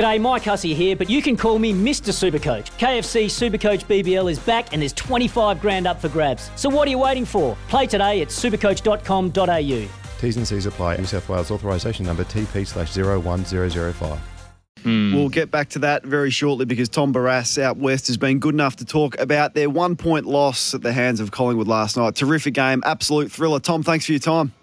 G'day, Mike Hussey here, but you can call me Mr. Supercoach. KFC Supercoach BBL is back and there's 25 grand up for grabs. So what are you waiting for? Play today at supercoach.com.au. T's and C's apply. New South Wales authorisation number TP slash 01005. Hmm. We'll get back to that very shortly because Tom Barrass out west has been good enough to talk about their one point loss at the hands of Collingwood last night. Terrific game, absolute thriller. Tom, thanks for your time.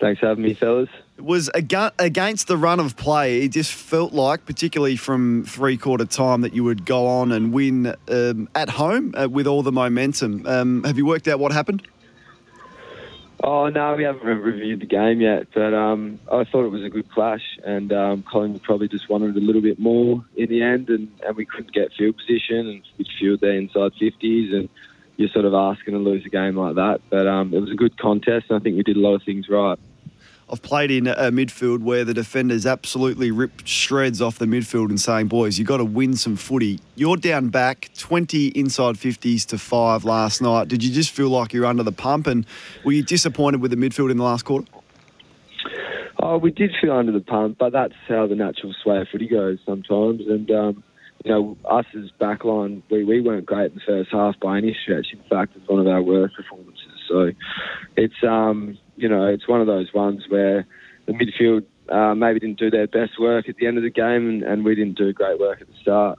Thanks for having me, fellas. Was against the run of play. It just felt like, particularly from three quarter time, that you would go on and win um, at home uh, with all the momentum. Um, have you worked out what happened? Oh no, we haven't reviewed the game yet, but um, I thought it was a good clash, and um, Collingwood probably just wanted a little bit more in the end, and, and we couldn't get field position and which field their inside fifties, and you're sort of asking to lose a game like that. But um, it was a good contest, and I think we did a lot of things right. I've played in a midfield where the defenders absolutely ripped shreds off the midfield and saying, boys, you've got to win some footy. You're down back 20 inside 50s to five last night. Did you just feel like you're under the pump? And were you disappointed with the midfield in the last quarter? Oh, we did feel under the pump, but that's how the natural sway of footy goes sometimes. And um, you know, us as backline, we, we weren't great in the first half by any stretch. In fact, it's one of our worst performances. So it's um, you know, it's one of those ones where the midfield uh, maybe didn't do their best work at the end of the game, and, and we didn't do great work at the start.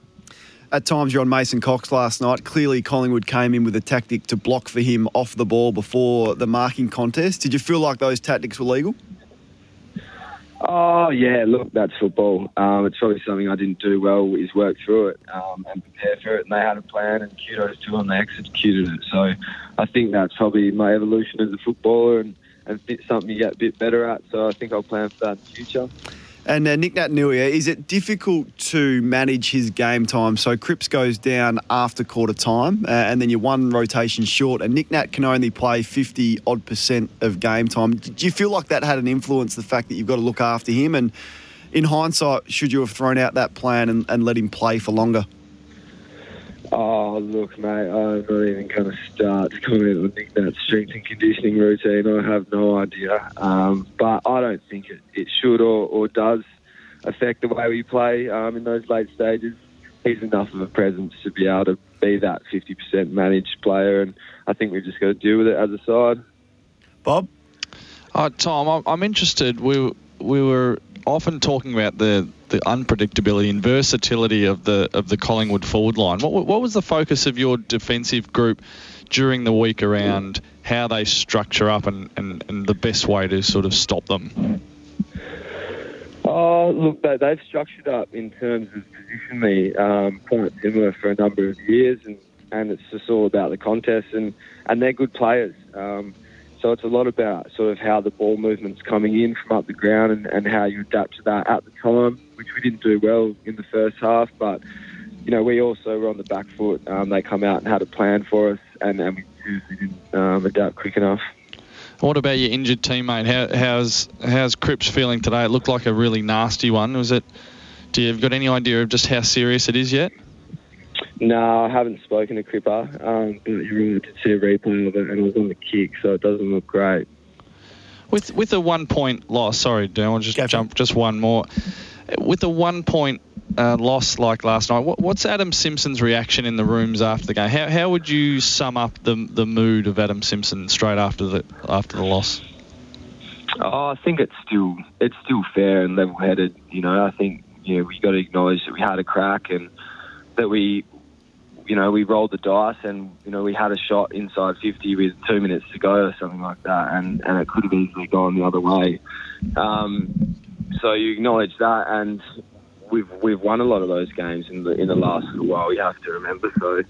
At times, you're on Mason Cox last night. Clearly, Collingwood came in with a tactic to block for him off the ball before the marking contest. Did you feel like those tactics were legal? Oh yeah, look, that's football. Um, it's probably something I didn't do well. Is work through it um, and prepare for it. And they had a plan, and kudos to them. They executed it. So I think that's probably my evolution as a footballer, and, and something you get a bit better at. So I think I'll plan for that in the future. And uh, Nick Naitanui, is it difficult to manage his game time? So Cripps goes down after quarter time, uh, and then you're one rotation short, and Nick Nat can only play 50 odd percent of game time. Do you feel like that had an influence, the fact that you've got to look after him? And in hindsight, should you have thrown out that plan and, and let him play for longer? Oh, look, mate, I'm not even going to start to comment on Nick Nat's strength and conditioning routine. I have no idea. Um, but I don't think it, it should or, or does affect the way we play um, in those late stages. He's enough of a presence to be able to be that 50% managed player, and I think we've just got to deal with it as a side. Bob? Uh, Tom, I'm- I'm interested. We we were often talking about the, the unpredictability and versatility of the of the Collingwood forward line. What, what was the focus of your defensive group during the week around how they structure up and, and, and the best way to sort of stop them? Oh, look, they, they've structured up in terms of positionally um, quite similar for a number of years, and, and it's just all about the contest, and, and they're good players. Um, so it's a lot about sort of how the ball movement's coming in from up the ground and, and how you adapt to that at the time, which we didn't do well in the first half. But, you know, we also were on the back foot. Um, they come out and had a plan for us, and, and we seriously didn't um, adapt quick enough. What about your injured teammate? How, how's how's Cripps feeling today? It looked like a really nasty one. Was it? Do you have got any idea of just how serious it is yet? No, I haven't spoken to Cripper, um, but you're right, I did see a replay of it, and it was on the kick, so it doesn't look great. With with a one point loss, sorry, Dan, I'll just jump just one more. With a one point uh, loss like last night, what, what's Adam Simpson's reaction in the rooms after the game? How, how would you sum up the the mood of Adam Simpson straight after the after the loss? Oh, I think it's still it's still fair and level-headed. You know, I think you know we got to acknowledge that we had a crack and that we, you know, we rolled the dice and you know we had a shot inside 50 with two minutes to go or something like that, and and it could have easily gone the other way. Um, so you acknowledge that, and we've we've won a lot of those games in the in the last little while. You have to remember. So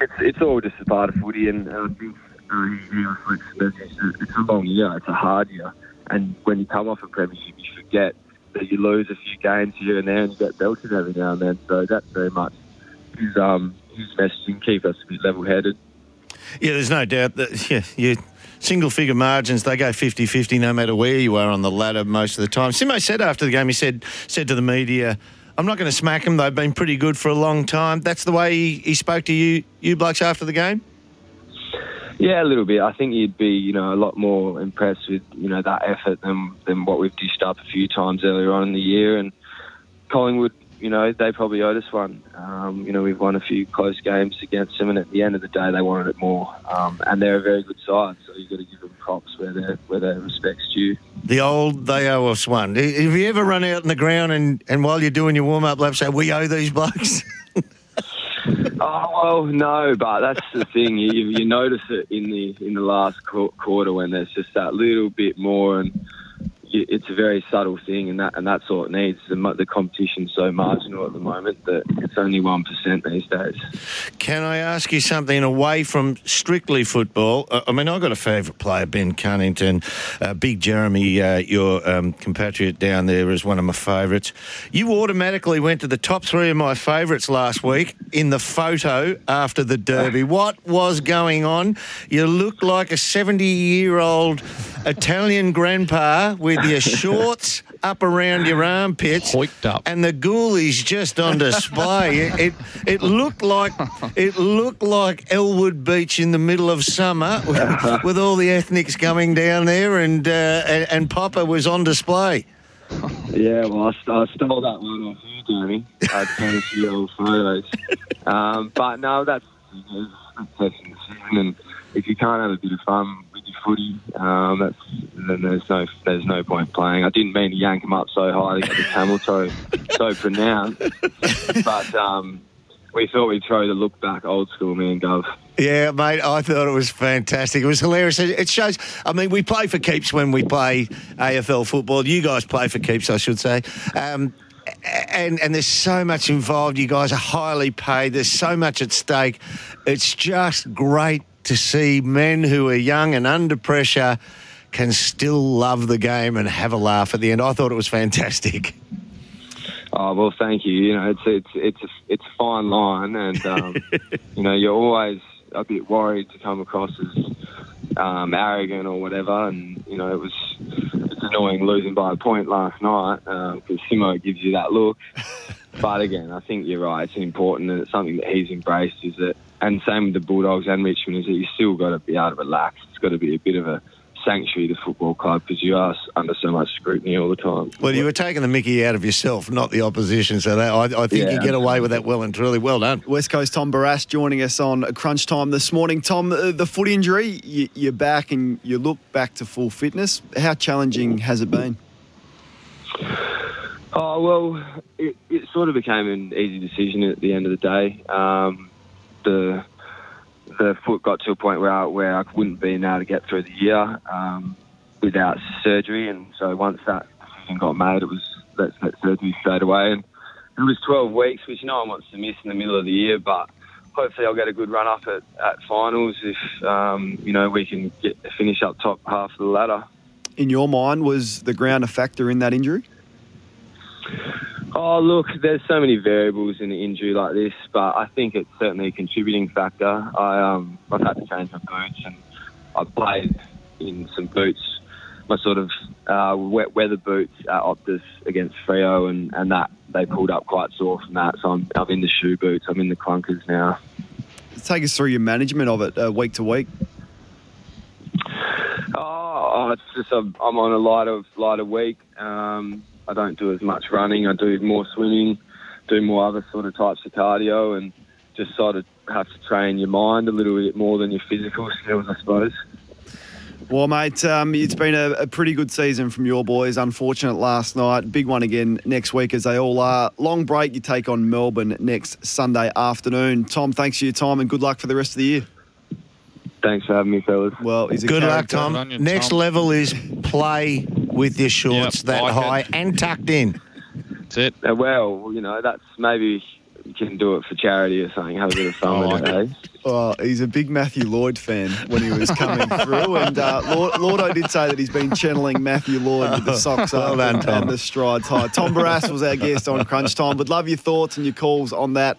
it's it's all just a part of footy, and, I think uh, reflects that it's a long year, it's a hard year, and when you come off a premiership, you forget that you lose a few games here and there, and you get belted every now and then. So that's very much his um his messaging, keep us a bit level headed. Yeah, there's no doubt that yeah, you single figure margins, they go 50 50 no matter where you are on the ladder most of the time. Simo said after the game, he said said to the media, I'm not going to smack them. They've been pretty good for a long time. That's the way he, he spoke to you, you blokes after the game? Yeah, a little bit. I think you'd be, you know, a lot more impressed with, you know, that effort than than what we've dished up a few times earlier on in the year. And Collingwood, you know, they probably owed us one. Um, you know, we've won a few close games against them, and at the end of the day, they wanted it more. Um, and they're a very good side, so you've got to give them props where they where respect's due. The old they owe us one. Have you ever run out in the ground and, and while you're doing your warm up lap say, we owe these blokes? Oh well, no, but that's the thing. You, you notice it in the in the last qu- quarter when there's just that little bit more, and you, it's a very subtle thing, and that and that's all it needs. The, the competition's so marginal at the moment that it's only one percent these days. Can I ask you something away from strictly football? Uh, I mean, I've got a favourite player, Ben Cunnington. Uh, Big Jeremy, uh, your um, compatriot down there, is one of my favourites. You automatically went to the top three of my favourites last week in the photo after the Derby. What was going on? You look like a 70 year old Italian grandpa with your shorts up around your armpits Hoiked up. and the ghoulies just on display. it, it it looked like it looked like Elwood Beach in the middle of summer with, with all the ethnics coming down there, and, uh, and and Papa was on display. Yeah, well, I, st- I stole that one off you, Jeremy. I'd seen a few old photos. Um, but no, that's you know, it's the season, and if you can't have a bit of fun with your footy, um, that's then there's no there's no point playing. I didn't mean to yank him up so high to get the camel toe so pronounced, but um, we thought we'd throw the look back old school, me and Gov. Yeah, mate, I thought it was fantastic. It was hilarious. It it shows. I mean, we play for keeps when we play AFL football. You guys play for keeps, I should say. Um, and and there's so much involved. You guys are highly paid. There's so much at stake. It's just great to see men who are young and under pressure can still love the game and have a laugh at the end. I thought it was fantastic. Oh well, thank you. You know, it's it's it's a it's a fine line, and um, you know, you're always a bit worried to come across as um, arrogant or whatever. And you know, it was it's annoying losing by a point last night because Simo gives you that look. But again, I think you're right. It's important, and it's something that he's embraced. Is that, and same with the Bulldogs and Richmond, is that you still got to be able to relax. It's got to be a bit of a sanctuary, the football club, because you are under so much scrutiny all the time. Well, you were taking the mickey out of yourself, not the opposition. So that, I, I think you get away with that well and truly. Well done. West Coast Tom Barrass joining us on Crunch Time this morning. Tom, uh, the foot injury, you, you're back and you look back to full fitness. How challenging has it been? Oh well, it, it sort of became an easy decision at the end of the day. Um, the the foot got to a point where I, where I wouldn't be able to get through the year um, without surgery, and so once that decision got made, it was get surgery straight away, and it was 12 weeks, which no one wants to miss in the middle of the year, but. Hopefully, I'll get a good run up at, at finals if um, you know we can get finish up top half of the ladder. In your mind, was the ground a factor in that injury? Oh, look, there's so many variables in an injury like this, but I think it's certainly a contributing factor. I, um, I've had to change my boots, and I played in some boots, my sort of uh, wet weather boots at Optus against Freo, and, and that they pulled up quite sore from that. So I'm, I'm in the shoe boots, I'm in the clunkers now. Take us through your management of it uh, week to week. Oh, it's just I'm, I'm on a lighter lighter week. Um, I don't do as much running. I do more swimming, do more other sort of types of cardio, and just sort of have to train your mind a little bit more than your physical skills, I suppose. Well, mate, um, it's been a, a pretty good season from your boys. Unfortunate last night. Big one again next week, as they all are. Long break. You take on Melbourne next Sunday afternoon. Tom, thanks for your time and good luck for the rest of the year. Thanks for having me, fellas. Well, he's a Good luck. Tom. Good on you, Next Tom. level is play with your shorts Yep, that like high it. and tucked in. That's it. Uh, well, you know, that's maybe you can do it for charity or something. Have a bit of fun with like it, eh? Oh, he's a big Matthew Lloyd fan when he was coming through. And uh, Lord, Lordo did say that he's been channeling Matthew Lloyd with the socks Well up done, and, and the strides high. Tom Barrass was our guest on Crunch Time. Would love your thoughts and your calls on that.